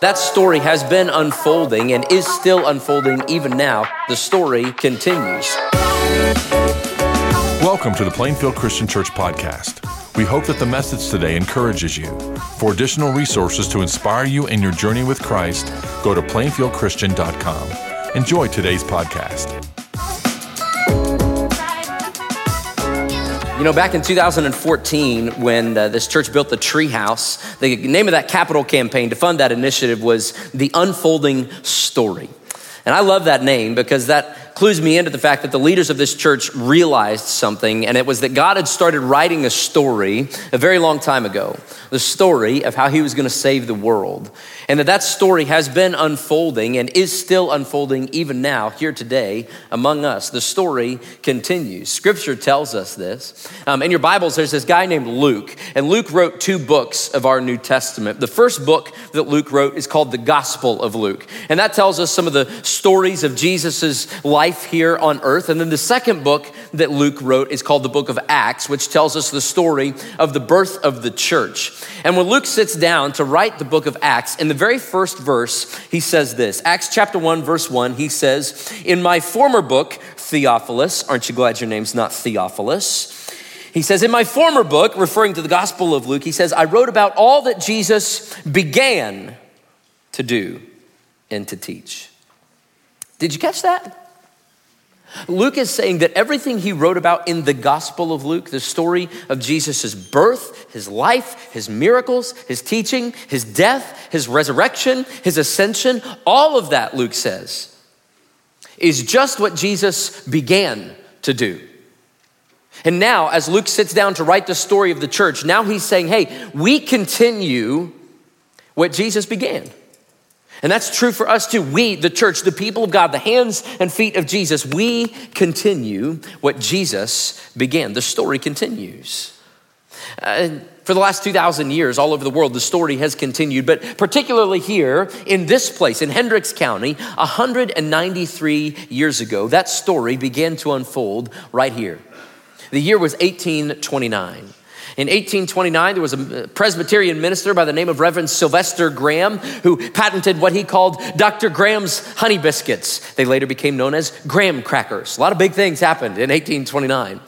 That story has been unfolding and is still unfolding even now. The story continues. Welcome to the Plainfield Christian Church podcast. We hope that the message today encourages you. For additional resources to inspire you in your journey with Christ, go to plainfieldchristian.com. Enjoy today's podcast. You know, back in 2014, when uh, this church built the Treehouse, the name of that capital campaign to fund that initiative was The Unfolding Story. And I love that name because that clues me into the fact that the leaders of this church realized something, and it was that God had started writing a story a very long time ago the story of how he was going to save the world. And that that story has been unfolding and is still unfolding even now, here today, among us. The story continues. Scripture tells us this. Um, in your Bibles, there's this guy named Luke, and Luke wrote two books of our New Testament. The first book that Luke wrote is called the Gospel of Luke, and that tells us some of the stories of Jesus' life life here on earth. And then the second book that Luke wrote is called the book of Acts, which tells us the story of the birth of the church. And when Luke sits down to write the book of Acts, in the very first verse, he says this Acts chapter 1, verse 1, he says, In my former book, Theophilus, aren't you glad your name's not Theophilus? He says, In my former book, referring to the Gospel of Luke, he says, I wrote about all that Jesus began to do and to teach. Did you catch that? Luke is saying that everything he wrote about in the Gospel of Luke, the story of Jesus' birth, his life, his miracles, his teaching, his death, his resurrection, his ascension, all of that, Luke says, is just what Jesus began to do. And now, as Luke sits down to write the story of the church, now he's saying, hey, we continue what Jesus began. And that's true for us too. We, the church, the people of God, the hands and feet of Jesus, we continue what Jesus began. The story continues. Uh, for the last 2,000 years, all over the world, the story has continued, but particularly here in this place, in Hendricks County, 193 years ago, that story began to unfold right here. The year was 1829. In 1829, there was a uh, Presbyterian minister by the name of Reverend Sylvester Graham who patented what he called Dr. Graham's honey biscuits. They later became known as graham crackers. A lot of big things happened in 1829.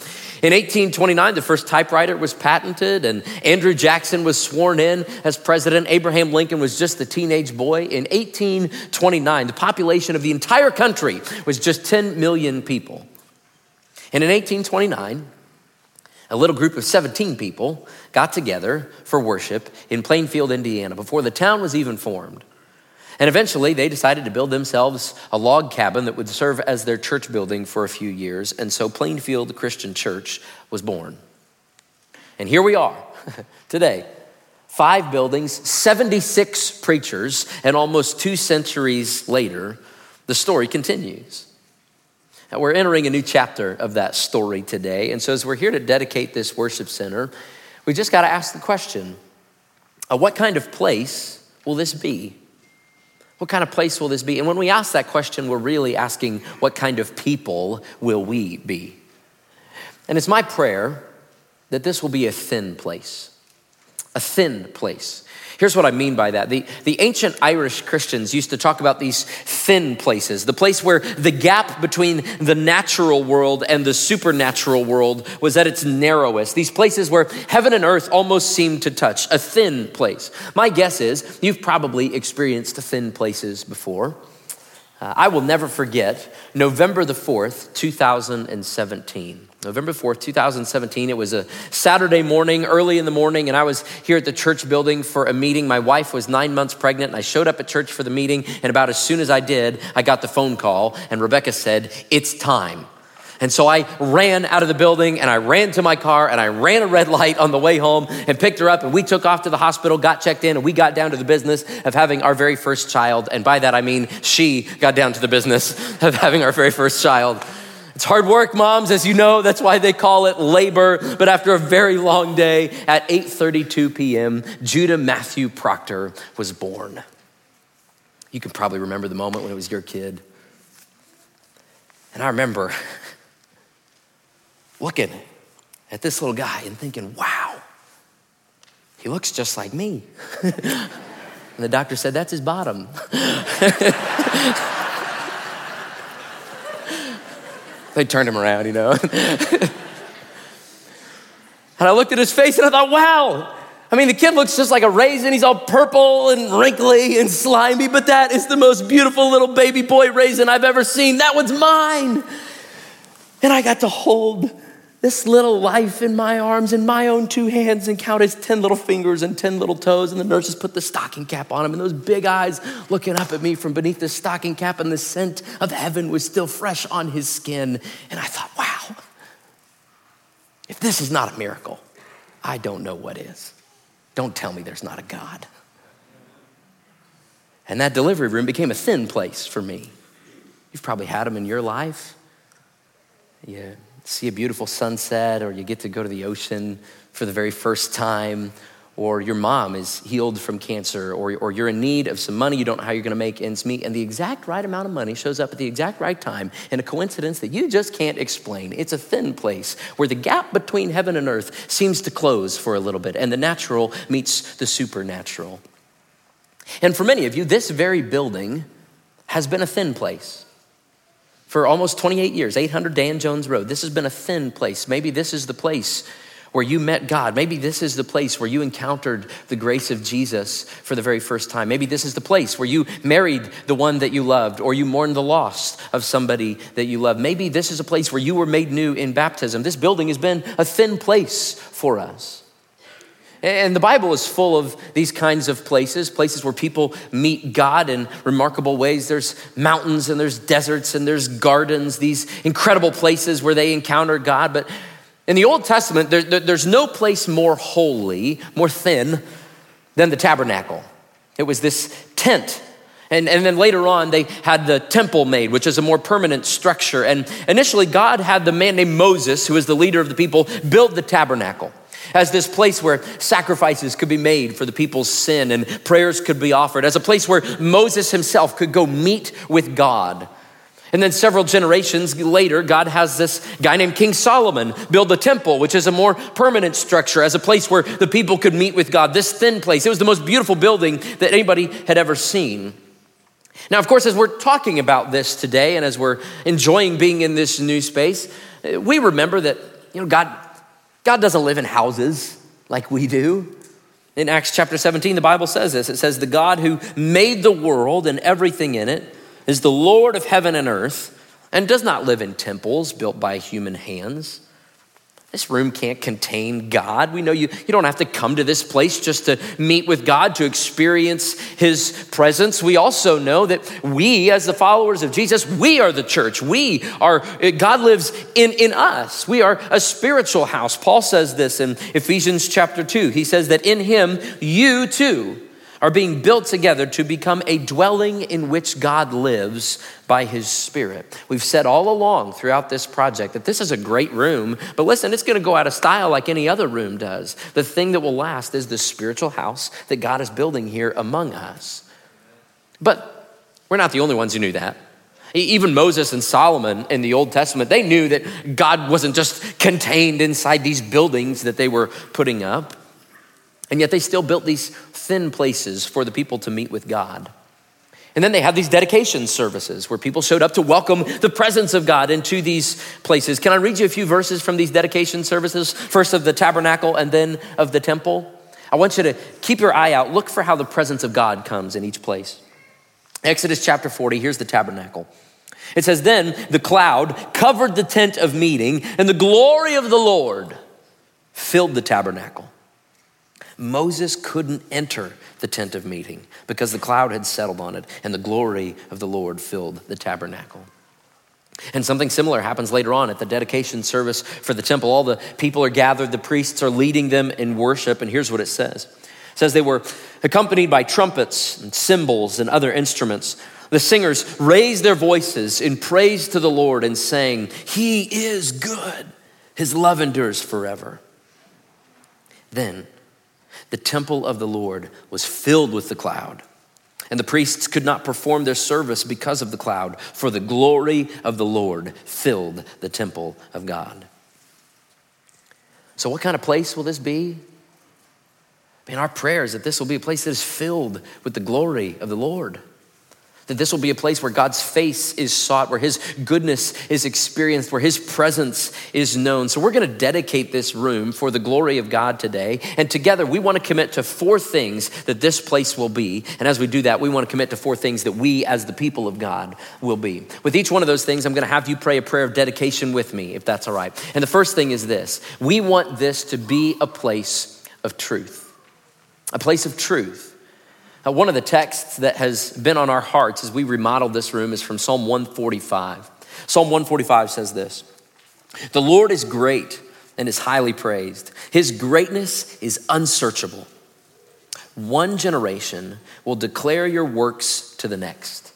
In 1829, the first typewriter was patented, and Andrew Jackson was sworn in as president. Abraham Lincoln was just a teenage boy. In 1829, the population of the entire country was just 10 million people. And in 1829, a little group of 17 people got together for worship in Plainfield, Indiana, before the town was even formed. And eventually, they decided to build themselves a log cabin that would serve as their church building for a few years. And so, Plainfield Christian Church was born. And here we are today five buildings, 76 preachers, and almost two centuries later, the story continues. We're entering a new chapter of that story today. And so, as we're here to dedicate this worship center, we just got to ask the question uh, what kind of place will this be? What kind of place will this be? And when we ask that question, we're really asking what kind of people will we be? And it's my prayer that this will be a thin place, a thin place. Here's what I mean by that. The, the ancient Irish Christians used to talk about these thin places, the place where the gap between the natural world and the supernatural world was at its narrowest. These places where heaven and earth almost seemed to touch, a thin place. My guess is you've probably experienced thin places before. Uh, I will never forget November the 4th, 2017. November 4th, 2017. It was a Saturday morning, early in the morning, and I was here at the church building for a meeting. My wife was nine months pregnant, and I showed up at church for the meeting. And about as soon as I did, I got the phone call, and Rebecca said, It's time. And so I ran out of the building and I ran to my car and I ran a red light on the way home and picked her up and we took off to the hospital, got checked in, and we got down to the business of having our very first child. And by that I mean she got down to the business of having our very first child. It's hard work, moms, as you know. That's why they call it labor. But after a very long day, at 8:32 p.m., Judah Matthew Proctor was born. You can probably remember the moment when it was your kid. And I remember looking at this little guy and thinking, wow, he looks just like me. And the doctor said, That's his bottom. they turned him around, you know. and I looked at his face and I thought, wow. I mean, the kid looks just like a raisin. He's all purple and wrinkly and slimy, but that is the most beautiful little baby boy raisin I've ever seen. That one's mine. And I got to hold this little life in my arms in my own two hands and count his 10 little fingers and 10 little toes. And the nurses put the stocking cap on him and those big eyes looking up at me from beneath the stocking cap, and the scent of heaven was still fresh on his skin. And I thought, wow, if this is not a miracle, I don't know what is. Don't tell me there's not a God. And that delivery room became a thin place for me. You've probably had them in your life. Yeah see a beautiful sunset, or you get to go to the ocean for the very first time, or your mom is healed from cancer, or, or you're in need of some money, you don't know how you're gonna make ends meet, and the exact right amount of money shows up at the exact right time in a coincidence that you just can't explain. It's a thin place where the gap between heaven and earth seems to close for a little bit, and the natural meets the supernatural. And for many of you, this very building has been a thin place for almost 28 years, 800 Dan Jones Road. This has been a thin place. Maybe this is the place where you met God. Maybe this is the place where you encountered the grace of Jesus for the very first time. Maybe this is the place where you married the one that you loved or you mourned the loss of somebody that you love. Maybe this is a place where you were made new in baptism. This building has been a thin place for us. And the Bible is full of these kinds of places, places where people meet God in remarkable ways. There's mountains and there's deserts and there's gardens, these incredible places where they encounter God. But in the Old Testament, there, there, there's no place more holy, more thin than the tabernacle. It was this tent and, and, then later on, they had the temple made, which is a more permanent structure. And initially, God had the man named Moses, who was the leader of the people, build the tabernacle as this place where sacrifices could be made for the people's sin and prayers could be offered, as a place where Moses himself could go meet with God. And then several generations later, God has this guy named King Solomon build the temple, which is a more permanent structure, as a place where the people could meet with God. This thin place, it was the most beautiful building that anybody had ever seen. Now, of course, as we're talking about this today and as we're enjoying being in this new space, we remember that, you know, God God doesn't live in houses like we do. In Acts chapter 17, the Bible says this it says, The God who made the world and everything in it is the Lord of heaven and earth and does not live in temples built by human hands. This room can't contain God. We know you, you don't have to come to this place just to meet with God, to experience His presence. We also know that we, as the followers of Jesus, we are the church. We are, God lives in, in us. We are a spiritual house. Paul says this in Ephesians chapter 2. He says that in Him, you too are being built together to become a dwelling in which God lives by his Spirit. We've said all along throughout this project that this is a great room, but listen, it's going to go out of style like any other room does. The thing that will last is the spiritual house that God is building here among us. But we're not the only ones who knew that. Even Moses and Solomon in the Old Testament, they knew that God wasn't just contained inside these buildings that they were putting up. And yet they still built these thin places for the people to meet with God. And then they had these dedication services where people showed up to welcome the presence of God into these places. Can I read you a few verses from these dedication services? First of the tabernacle and then of the temple. I want you to keep your eye out. Look for how the presence of God comes in each place. Exodus chapter 40, here's the tabernacle. It says, Then the cloud covered the tent of meeting, and the glory of the Lord filled the tabernacle. Moses couldn't enter the tent of meeting because the cloud had settled on it and the glory of the Lord filled the tabernacle. And something similar happens later on at the dedication service for the temple. All the people are gathered, the priests are leading them in worship, and here's what it says. It says they were accompanied by trumpets and cymbals and other instruments. The singers raised their voices in praise to the Lord and sang, He is good, His love endures forever. Then the temple of the Lord was filled with the cloud. And the priests could not perform their service because of the cloud, for the glory of the Lord filled the temple of God. So, what kind of place will this be? And our prayer is that this will be a place that is filled with the glory of the Lord. That this will be a place where God's face is sought, where His goodness is experienced, where His presence is known. So we're going to dedicate this room for the glory of God today. And together we want to commit to four things that this place will be. And as we do that, we want to commit to four things that we, as the people of God, will be. With each one of those things, I'm going to have you pray a prayer of dedication with me, if that's all right. And the first thing is this we want this to be a place of truth, a place of truth. Uh, one of the texts that has been on our hearts as we remodeled this room is from Psalm 145. Psalm 145 says this The Lord is great and is highly praised, His greatness is unsearchable. One generation will declare your works to the next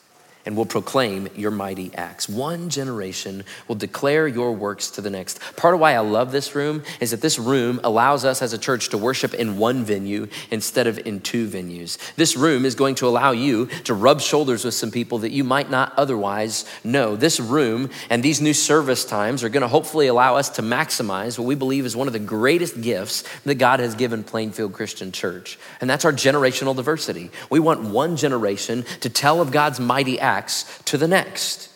and will proclaim your mighty acts. One generation will declare your works to the next. Part of why I love this room is that this room allows us as a church to worship in one venue instead of in two venues. This room is going to allow you to rub shoulders with some people that you might not otherwise know. This room and these new service times are going to hopefully allow us to maximize what we believe is one of the greatest gifts that God has given Plainfield Christian Church, and that's our generational diversity. We want one generation to tell of God's mighty acts to the next.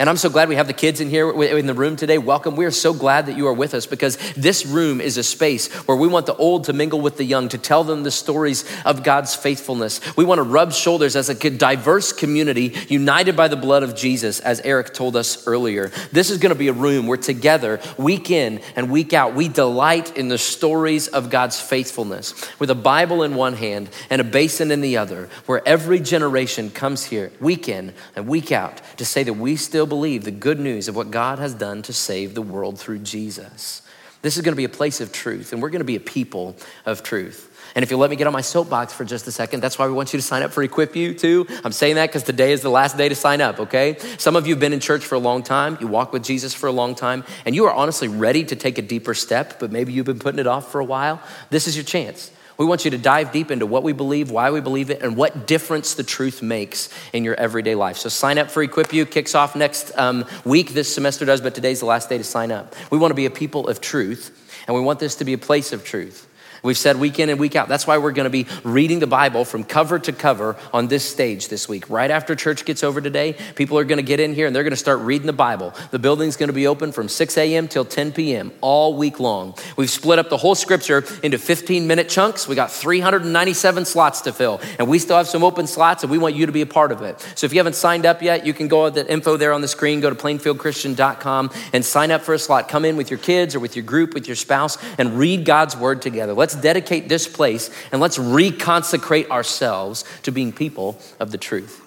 And I'm so glad we have the kids in here in the room today. Welcome. We are so glad that you are with us because this room is a space where we want the old to mingle with the young, to tell them the stories of God's faithfulness. We want to rub shoulders as a diverse community united by the blood of Jesus, as Eric told us earlier. This is going to be a room where together, week in and week out, we delight in the stories of God's faithfulness with a Bible in one hand and a basin in the other, where every generation comes here week in and week out to say that we still believe the good news of what God has done to save the world through Jesus. This is going to be a place of truth, and we're going to be a people of truth. And if you'll let me get on my soapbox for just a second, that's why we want you to sign up for Equip You too. I'm saying that because today is the last day to sign up, okay? Some of you have been in church for a long time, you walk with Jesus for a long time, and you are honestly ready to take a deeper step, but maybe you've been putting it off for a while. This is your chance. We want you to dive deep into what we believe, why we believe it, and what difference the truth makes in your everyday life. So sign up for Equip You. Kicks off next um, week. This semester does, but today's the last day to sign up. We want to be a people of truth, and we want this to be a place of truth. We've said week in and week out. That's why we're going to be reading the Bible from cover to cover on this stage this week. Right after church gets over today, people are going to get in here and they're going to start reading the Bible. The building's going to be open from 6 a.m. till 10 p.m. all week long. We've split up the whole scripture into 15 minute chunks. We got 397 slots to fill, and we still have some open slots, and we want you to be a part of it. So if you haven't signed up yet, you can go at the info there on the screen, go to plainfieldchristian.com and sign up for a slot. Come in with your kids or with your group, with your spouse, and read God's word together. Let's Let's dedicate this place and let's reconsecrate ourselves to being people of the truth.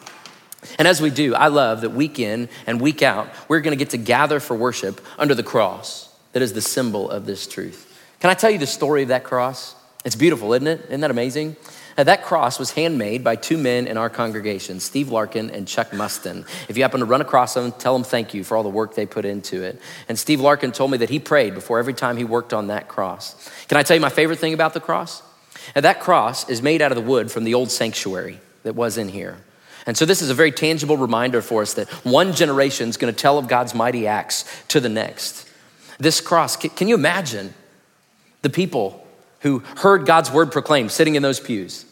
And as we do, I love that week in and week out, we're going to get to gather for worship under the cross that is the symbol of this truth. Can I tell you the story of that cross? It's beautiful, isn't it? Isn't that amazing? Now, that cross was handmade by two men in our congregation, Steve Larkin and Chuck Mustin. If you happen to run across them, tell them thank you for all the work they put into it. And Steve Larkin told me that he prayed before every time he worked on that cross. Can I tell you my favorite thing about the cross? Now, that cross is made out of the wood from the old sanctuary that was in here. And so, this is a very tangible reminder for us that one generation is going to tell of God's mighty acts to the next. This cross, can you imagine the people who heard God's word proclaimed sitting in those pews.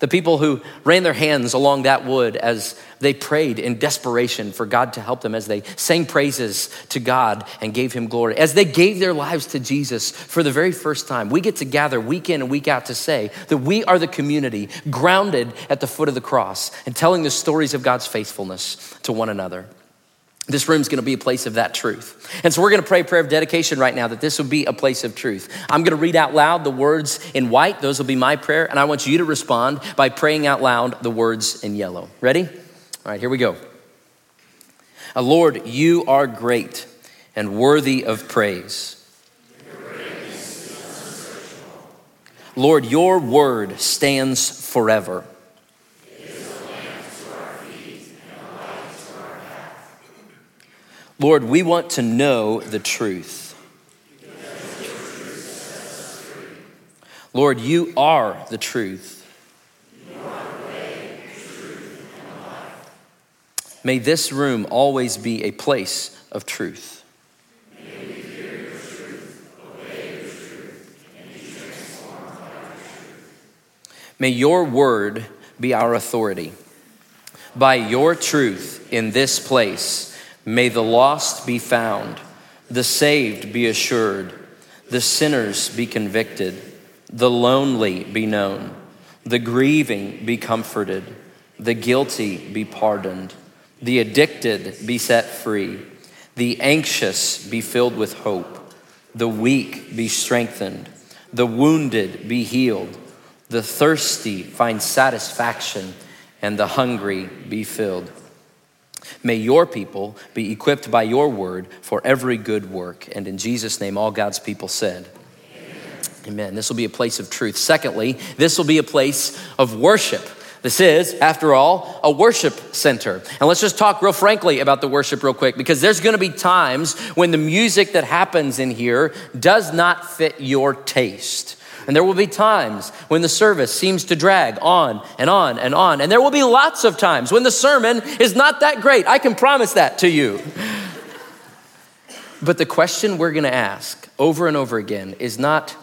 The people who ran their hands along that wood as they prayed in desperation for God to help them, as they sang praises to God and gave Him glory, as they gave their lives to Jesus for the very first time. We get to gather week in and week out to say that we are the community grounded at the foot of the cross and telling the stories of God's faithfulness to one another. This room is gonna be a place of that truth. And so we're gonna pray a prayer of dedication right now that this will be a place of truth. I'm gonna read out loud the words in white, those will be my prayer, and I want you to respond by praying out loud the words in yellow. Ready? All right, here we go. Lord, you are great and worthy of praise. Lord, your word stands forever. Lord, we want to know the truth. Lord, you are the truth. May this room always be a place of truth. May your word be our authority. By your truth in this place, may the lost be found, the saved be assured, the sinners be convicted, the lonely be known, the grieving be comforted, the guilty be pardoned, the addicted be set free, the anxious be filled with hope, the weak be strengthened, the wounded be healed, the thirsty find satisfaction and the hungry be filled. May your people be equipped by your word for every good work. And in Jesus' name, all God's people said, Amen. Amen. This will be a place of truth. Secondly, this will be a place of worship. This is, after all, a worship center. And let's just talk real frankly about the worship real quick because there's going to be times when the music that happens in here does not fit your taste. And there will be times when the service seems to drag on and on and on. And there will be lots of times when the sermon is not that great. I can promise that to you. But the question we're going to ask over and over again is not,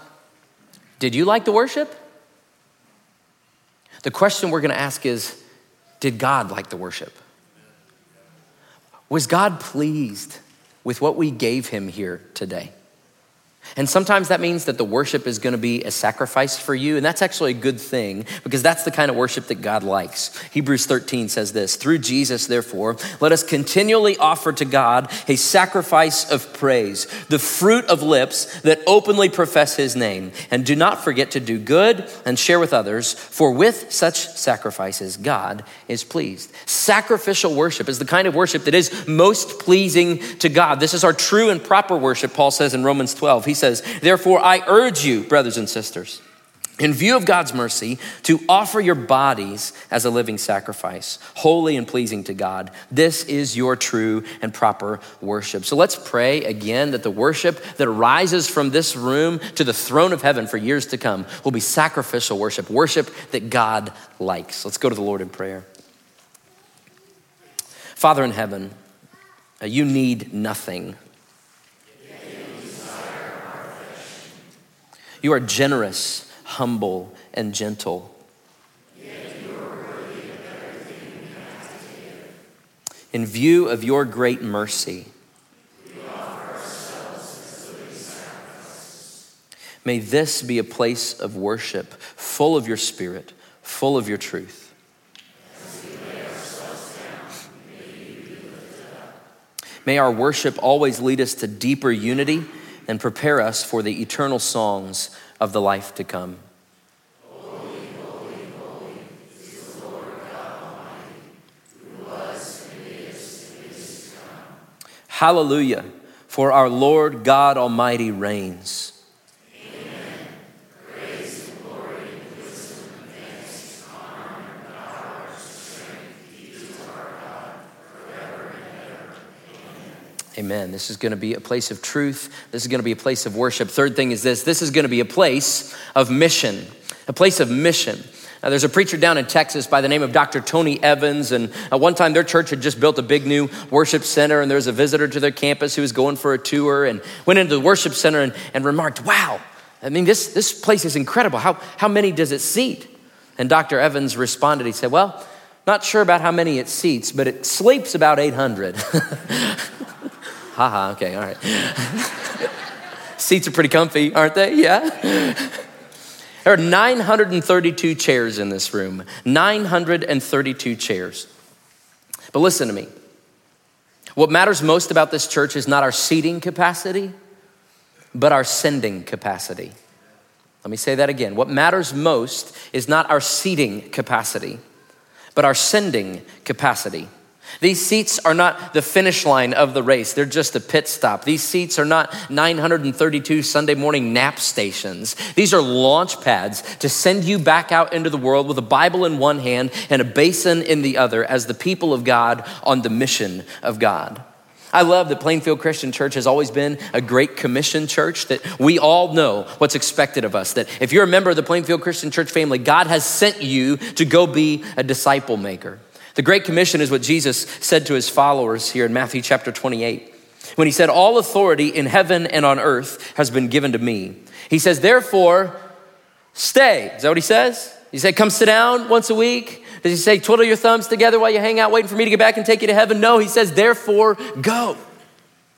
Did you like the worship? The question we're going to ask is, Did God like the worship? Was God pleased with what we gave him here today? And sometimes that means that the worship is going to be a sacrifice for you. And that's actually a good thing because that's the kind of worship that God likes. Hebrews 13 says this Through Jesus, therefore, let us continually offer to God a sacrifice of praise, the fruit of lips that openly profess his name. And do not forget to do good and share with others, for with such sacrifices, God is pleased. Sacrificial worship is the kind of worship that is most pleasing to God. This is our true and proper worship, Paul says in Romans 12. He says, Therefore, I urge you, brothers and sisters, in view of God's mercy, to offer your bodies as a living sacrifice, holy and pleasing to God. This is your true and proper worship. So let's pray again that the worship that arises from this room to the throne of heaven for years to come will be sacrificial worship, worship that God likes. Let's go to the Lord in prayer. Father in heaven, uh, you need nothing You are generous, humble, and gentle. In view of your great mercy, may this be a place of worship full of your spirit, full of your truth. May our worship always lead us to deeper unity and prepare us for the eternal songs of the life to come. Hallelujah, for our Lord God Almighty reigns. Amen. This is going to be a place of truth. This is going to be a place of worship. Third thing is this this is going to be a place of mission, a place of mission. Now, there's a preacher down in Texas by the name of Dr. Tony Evans, and at one time their church had just built a big new worship center, and there was a visitor to their campus who was going for a tour and went into the worship center and, and remarked, Wow, I mean, this, this place is incredible. How, how many does it seat? And Dr. Evans responded, He said, Well, not sure about how many it seats, but it sleeps about 800. Haha, okay, all right. Seats are pretty comfy, aren't they? Yeah. There are 932 chairs in this room. 932 chairs. But listen to me. What matters most about this church is not our seating capacity, but our sending capacity. Let me say that again. What matters most is not our seating capacity, but our sending capacity. These seats are not the finish line of the race, they're just a pit stop. These seats are not 932 Sunday morning nap stations. These are launch pads to send you back out into the world with a Bible in one hand and a basin in the other as the people of God on the mission of God. I love that Plainfield Christian Church has always been a great commission church, that we all know what's expected of us. That if you're a member of the Plainfield Christian Church family, God has sent you to go be a disciple maker. The Great Commission is what Jesus said to his followers here in Matthew chapter 28. When he said, All authority in heaven and on earth has been given to me. He says, Therefore, stay. Is that what he says? He say, come sit down once a week? Does he say, twiddle your thumbs together while you hang out waiting for me to get back and take you to heaven? No, he says, therefore, go.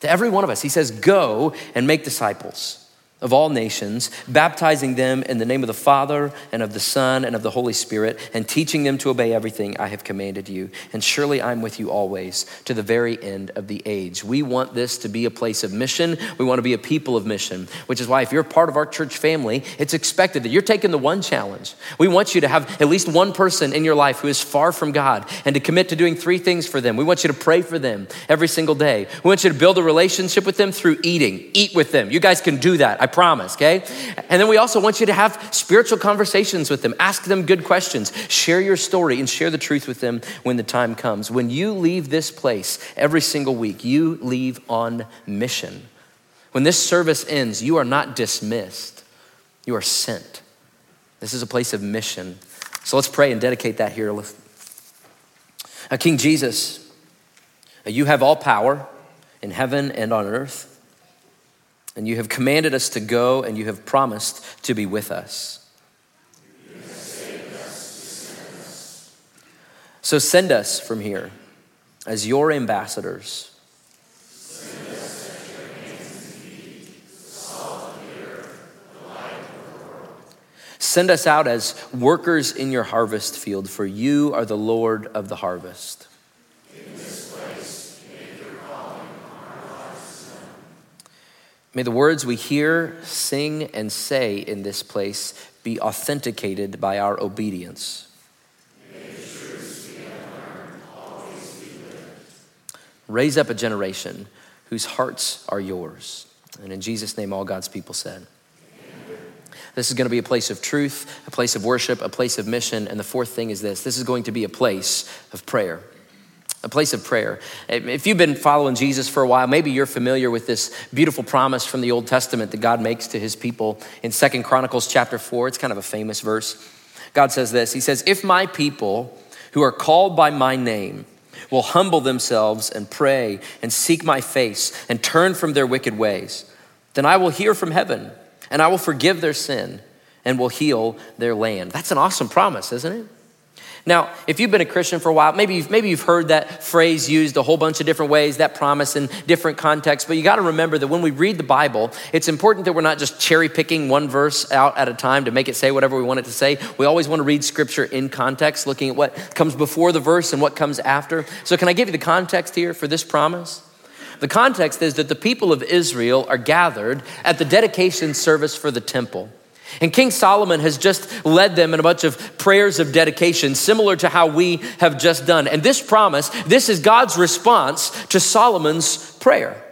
To every one of us, he says, go and make disciples of all nations, baptizing them in the name of the Father and of the Son and of the Holy Spirit, and teaching them to obey everything I have commanded you. And surely I'm with you always to the very end of the age. We want this to be a place of mission. We want to be a people of mission, which is why if you're part of our church family, it's expected that you're taking the one challenge. We want you to have at least one person in your life who is far from God and to commit to doing three things for them. We want you to pray for them every single day. We want you to build a relationship with them through eating. Eat with them. You guys can do that. I promise, okay? And then we also want you to have spiritual conversations with them. Ask them good questions. Share your story and share the truth with them when the time comes. When you leave this place every single week, you leave on mission. When this service ends, you are not dismissed, you are sent. This is a place of mission. So let's pray and dedicate that here. King Jesus, you have all power in heaven and on earth. And you have commanded us to go, and you have promised to be with us. So send us from here as your ambassadors. Send us out as workers in your harvest field, for you are the Lord of the harvest. May the words we hear, sing, and say in this place be authenticated by our obedience. Raise up a generation whose hearts are yours. And in Jesus' name, all God's people said. This is going to be a place of truth, a place of worship, a place of mission. And the fourth thing is this this is going to be a place of prayer a place of prayer. If you've been following Jesus for a while, maybe you're familiar with this beautiful promise from the Old Testament that God makes to his people in Second Chronicles chapter 4. It's kind of a famous verse. God says this He says, If my people who are called by my name will humble themselves and pray and seek my face and turn from their wicked ways, then I will hear from heaven and I will forgive their sin and will heal their land. That's an awesome promise, isn't it? Now, if you've been a Christian for a while, maybe you've, maybe you've heard that phrase used a whole bunch of different ways, that promise in different contexts, but you got to remember that when we read the Bible, it's important that we're not just cherry picking one verse out at a time to make it say whatever we want it to say. We always want to read scripture in context, looking at what comes before the verse and what comes after. So, can I give you the context here for this promise? The context is that the people of Israel are gathered at the dedication service for the temple. And King Solomon has just led them in a bunch of prayers of dedication, similar to how we have just done. And this promise, this is God's response to Solomon's prayer.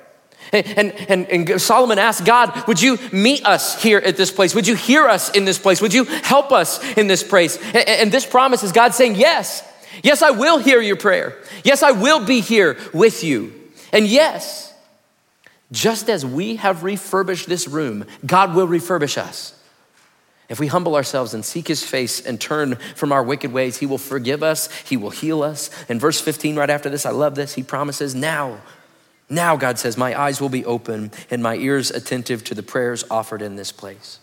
And, and, and Solomon asked God, Would you meet us here at this place? Would you hear us in this place? Would you help us in this place? And, and this promise is God saying, Yes, yes, I will hear your prayer. Yes, I will be here with you. And yes, just as we have refurbished this room, God will refurbish us. If we humble ourselves and seek his face and turn from our wicked ways, he will forgive us, he will heal us. In verse 15, right after this, I love this. He promises, Now, now, God says, my eyes will be open and my ears attentive to the prayers offered in this place.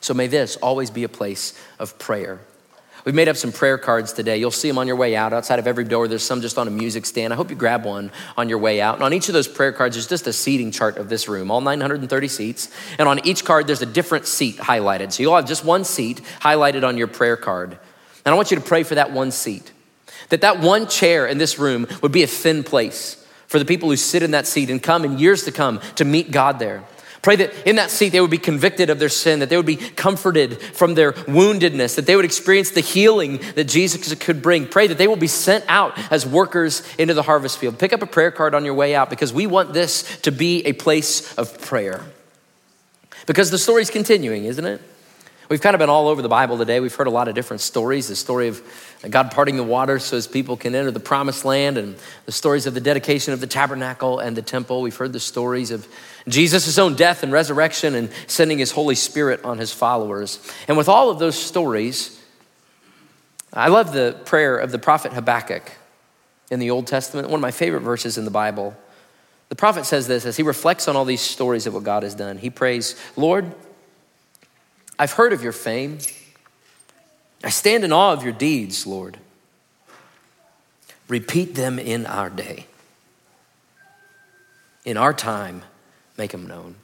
So may this always be a place of prayer. We've made up some prayer cards today. You'll see them on your way out. Outside of every door, there's some just on a music stand. I hope you grab one on your way out. And on each of those prayer cards, there's just a seating chart of this room, all 930 seats. And on each card, there's a different seat highlighted. So you'll have just one seat highlighted on your prayer card. And I want you to pray for that one seat. That that one chair in this room would be a thin place for the people who sit in that seat and come in years to come to meet God there. Pray that in that seat they would be convicted of their sin, that they would be comforted from their woundedness, that they would experience the healing that Jesus could bring. Pray that they will be sent out as workers into the harvest field. Pick up a prayer card on your way out because we want this to be a place of prayer. Because the story's continuing, isn't it? We've kind of been all over the Bible today. We've heard a lot of different stories the story of God parting the water so his people can enter the promised land, and the stories of the dedication of the tabernacle and the temple. We've heard the stories of Jesus' own death and resurrection and sending his Holy Spirit on his followers. And with all of those stories, I love the prayer of the prophet Habakkuk in the Old Testament, one of my favorite verses in the Bible. The prophet says this as he reflects on all these stories of what God has done. He prays, Lord, I've heard of your fame I stand in awe of your deeds, Lord. Repeat them in our day. In our time, make them known.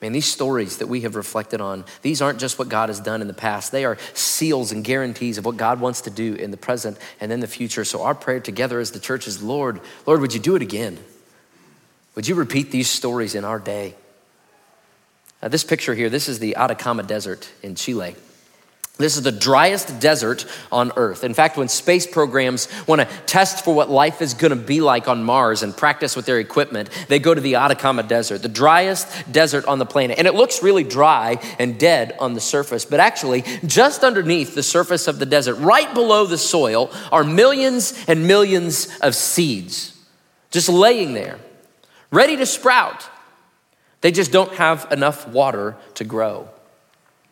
Man, these stories that we have reflected on, these aren't just what God has done in the past. They are seals and guarantees of what God wants to do in the present and in the future. So our prayer together as the church is, Lord, Lord, would you do it again? Would you repeat these stories in our day? Now, this picture here, this is the Atacama Desert in Chile. This is the driest desert on Earth. In fact, when space programs want to test for what life is going to be like on Mars and practice with their equipment, they go to the Atacama Desert, the driest desert on the planet. And it looks really dry and dead on the surface, but actually, just underneath the surface of the desert, right below the soil, are millions and millions of seeds just laying there, ready to sprout. They just don't have enough water to grow.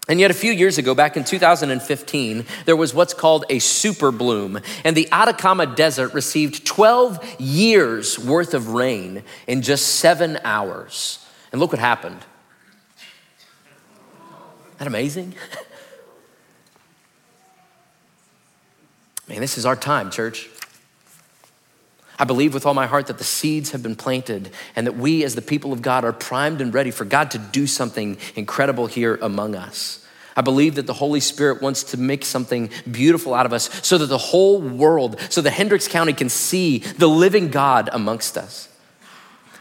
And yet, a few years ago, back in 2015, there was what's called a super bloom, and the Atacama Desert received 12 years worth of rain in just seven hours. And look what happened. Isn't that amazing? Man, this is our time, church. I believe with all my heart that the seeds have been planted and that we, as the people of God, are primed and ready for God to do something incredible here among us. I believe that the Holy Spirit wants to make something beautiful out of us so that the whole world, so that Hendricks County can see the living God amongst us.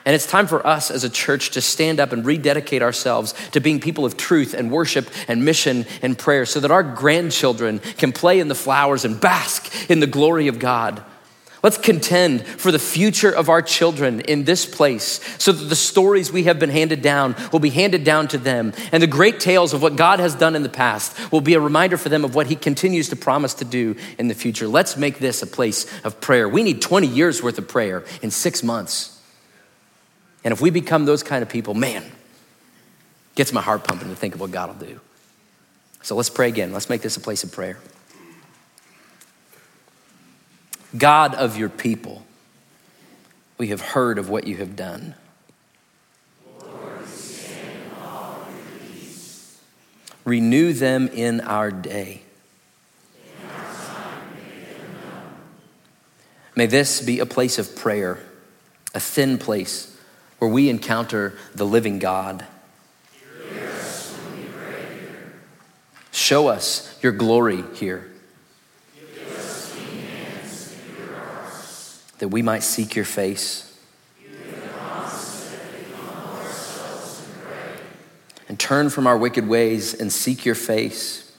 And it's time for us as a church to stand up and rededicate ourselves to being people of truth and worship and mission and prayer so that our grandchildren can play in the flowers and bask in the glory of God. Let's contend for the future of our children in this place so that the stories we have been handed down will be handed down to them. And the great tales of what God has done in the past will be a reminder for them of what He continues to promise to do in the future. Let's make this a place of prayer. We need 20 years worth of prayer in six months. And if we become those kind of people, man, gets my heart pumping to think of what God will do. So let's pray again. Let's make this a place of prayer. God of your people, we have heard of what you have done. Renew them in our day. May this be a place of prayer, a thin place where we encounter the living God. Show us your glory here. That we might seek your face. And turn from our wicked ways and seek your face.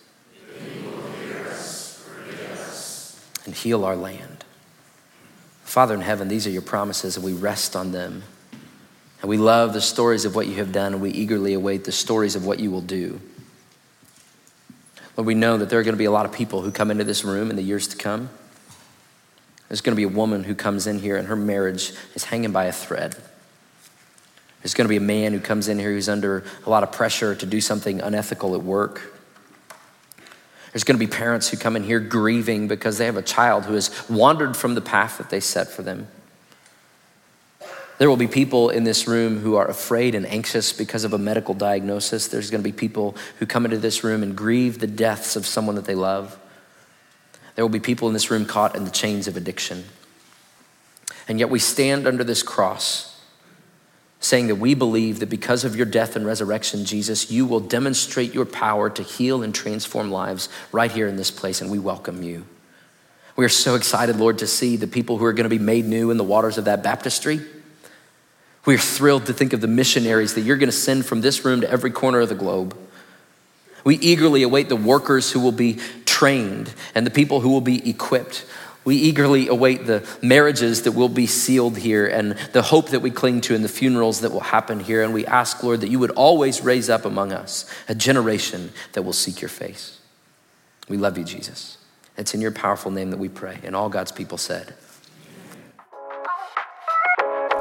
And heal our land. Father in heaven, these are your promises, and we rest on them. And we love the stories of what you have done, and we eagerly await the stories of what you will do. Lord, we know that there are going to be a lot of people who come into this room in the years to come there's going to be a woman who comes in here and her marriage is hanging by a thread. There's going to be a man who comes in here who's under a lot of pressure to do something unethical at work. There's going to be parents who come in here grieving because they have a child who has wandered from the path that they set for them. There will be people in this room who are afraid and anxious because of a medical diagnosis. There's going to be people who come into this room and grieve the deaths of someone that they love. There will be people in this room caught in the chains of addiction. And yet we stand under this cross saying that we believe that because of your death and resurrection, Jesus, you will demonstrate your power to heal and transform lives right here in this place, and we welcome you. We are so excited, Lord, to see the people who are going to be made new in the waters of that baptistry. We are thrilled to think of the missionaries that you're going to send from this room to every corner of the globe. We eagerly await the workers who will be trained and the people who will be equipped. We eagerly await the marriages that will be sealed here and the hope that we cling to and the funerals that will happen here. And we ask, Lord, that you would always raise up among us a generation that will seek your face. We love you, Jesus. It's in your powerful name that we pray. And all God's people said,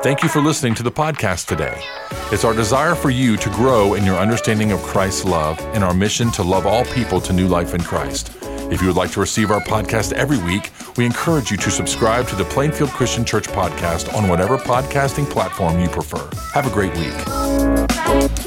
Thank you for listening to the podcast today. It's our desire for you to grow in your understanding of Christ's love and our mission to love all people to new life in Christ. If you would like to receive our podcast every week, we encourage you to subscribe to the Plainfield Christian Church podcast on whatever podcasting platform you prefer. Have a great week.